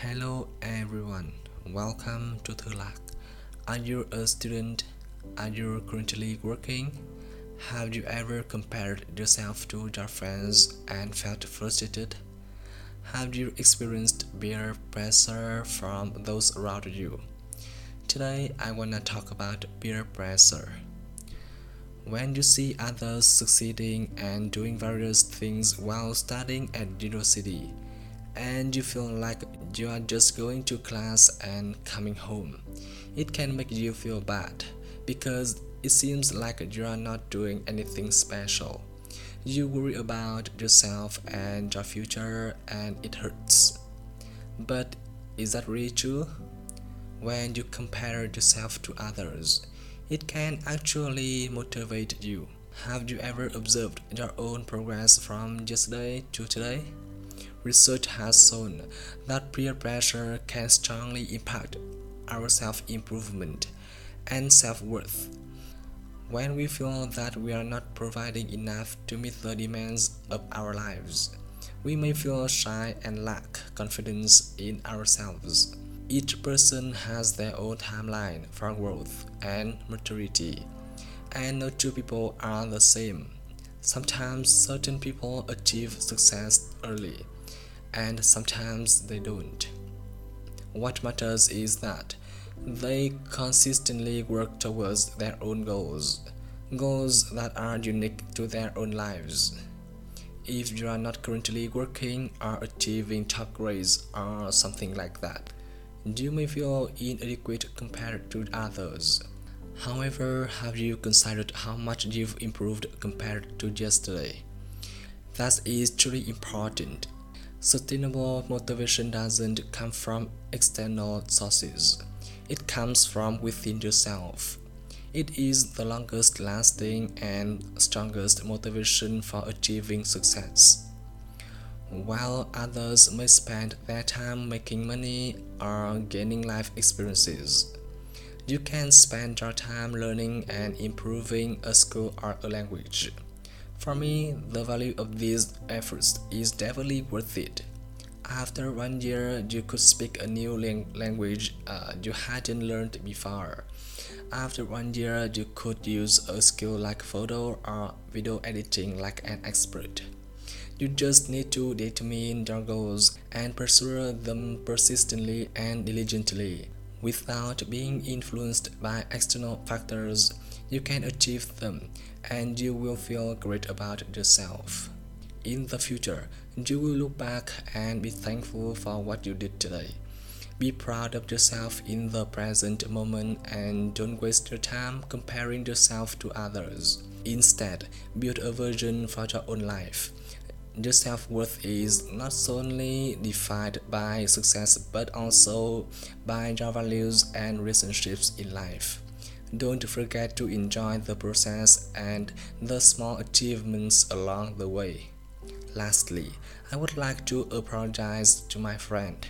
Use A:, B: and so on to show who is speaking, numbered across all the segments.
A: Hello everyone, welcome to Thulak. Are you a student? Are you currently working? Have you ever compared yourself to your friends and felt frustrated? Have you experienced peer pressure from those around you? Today I wanna talk about peer pressure. When you see others succeeding and doing various things while studying at university, and you feel like you are just going to class and coming home, it can make you feel bad because it seems like you are not doing anything special. You worry about yourself and your future, and it hurts. But is that really true? When you compare yourself to others, it can actually motivate you. Have you ever observed your own progress from yesterday to today? Research has shown that peer pressure can strongly impact our self improvement and self worth. When we feel that we are not providing enough to meet the demands of our lives, we may feel shy and lack confidence in ourselves. Each person has their own timeline for growth and maturity, and no two people are the same. Sometimes certain people achieve success early, and sometimes they don't. What matters is that they consistently work towards their own goals, goals that are unique to their own lives. If you are not currently working or achieving top grades or something like that, you may feel inadequate compared to others. However, have you considered how much you've improved compared to yesterday? That is truly important. Sustainable motivation doesn't come from external sources, it comes from within yourself. It is the longest lasting and strongest motivation for achieving success. While others may spend their time making money or gaining life experiences, you can spend your time learning and improving a skill or a language. For me, the value of these efforts is definitely worth it. After one year, you could speak a new language uh, you hadn't learned before. After one year, you could use a skill like photo or video editing like an expert. You just need to determine your goals and pursue them persistently and diligently. Without being influenced by external factors, you can achieve them and you will feel great about yourself. In the future, you will look back and be thankful for what you did today. Be proud of yourself in the present moment and don't waste your time comparing yourself to others. Instead, build a vision for your own life your self-worth is not solely defined by success but also by your values and relationships in life don't forget to enjoy the process and the small achievements along the way lastly i would like to apologize to my friend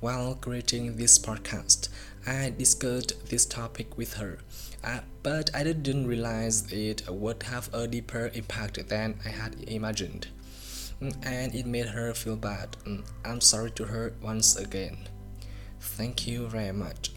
A: while creating this podcast i discussed this topic with her uh, but i didn't realize it would have a deeper impact than i had imagined and it made her feel bad. Mm, I'm sorry to her once again. Thank you very much,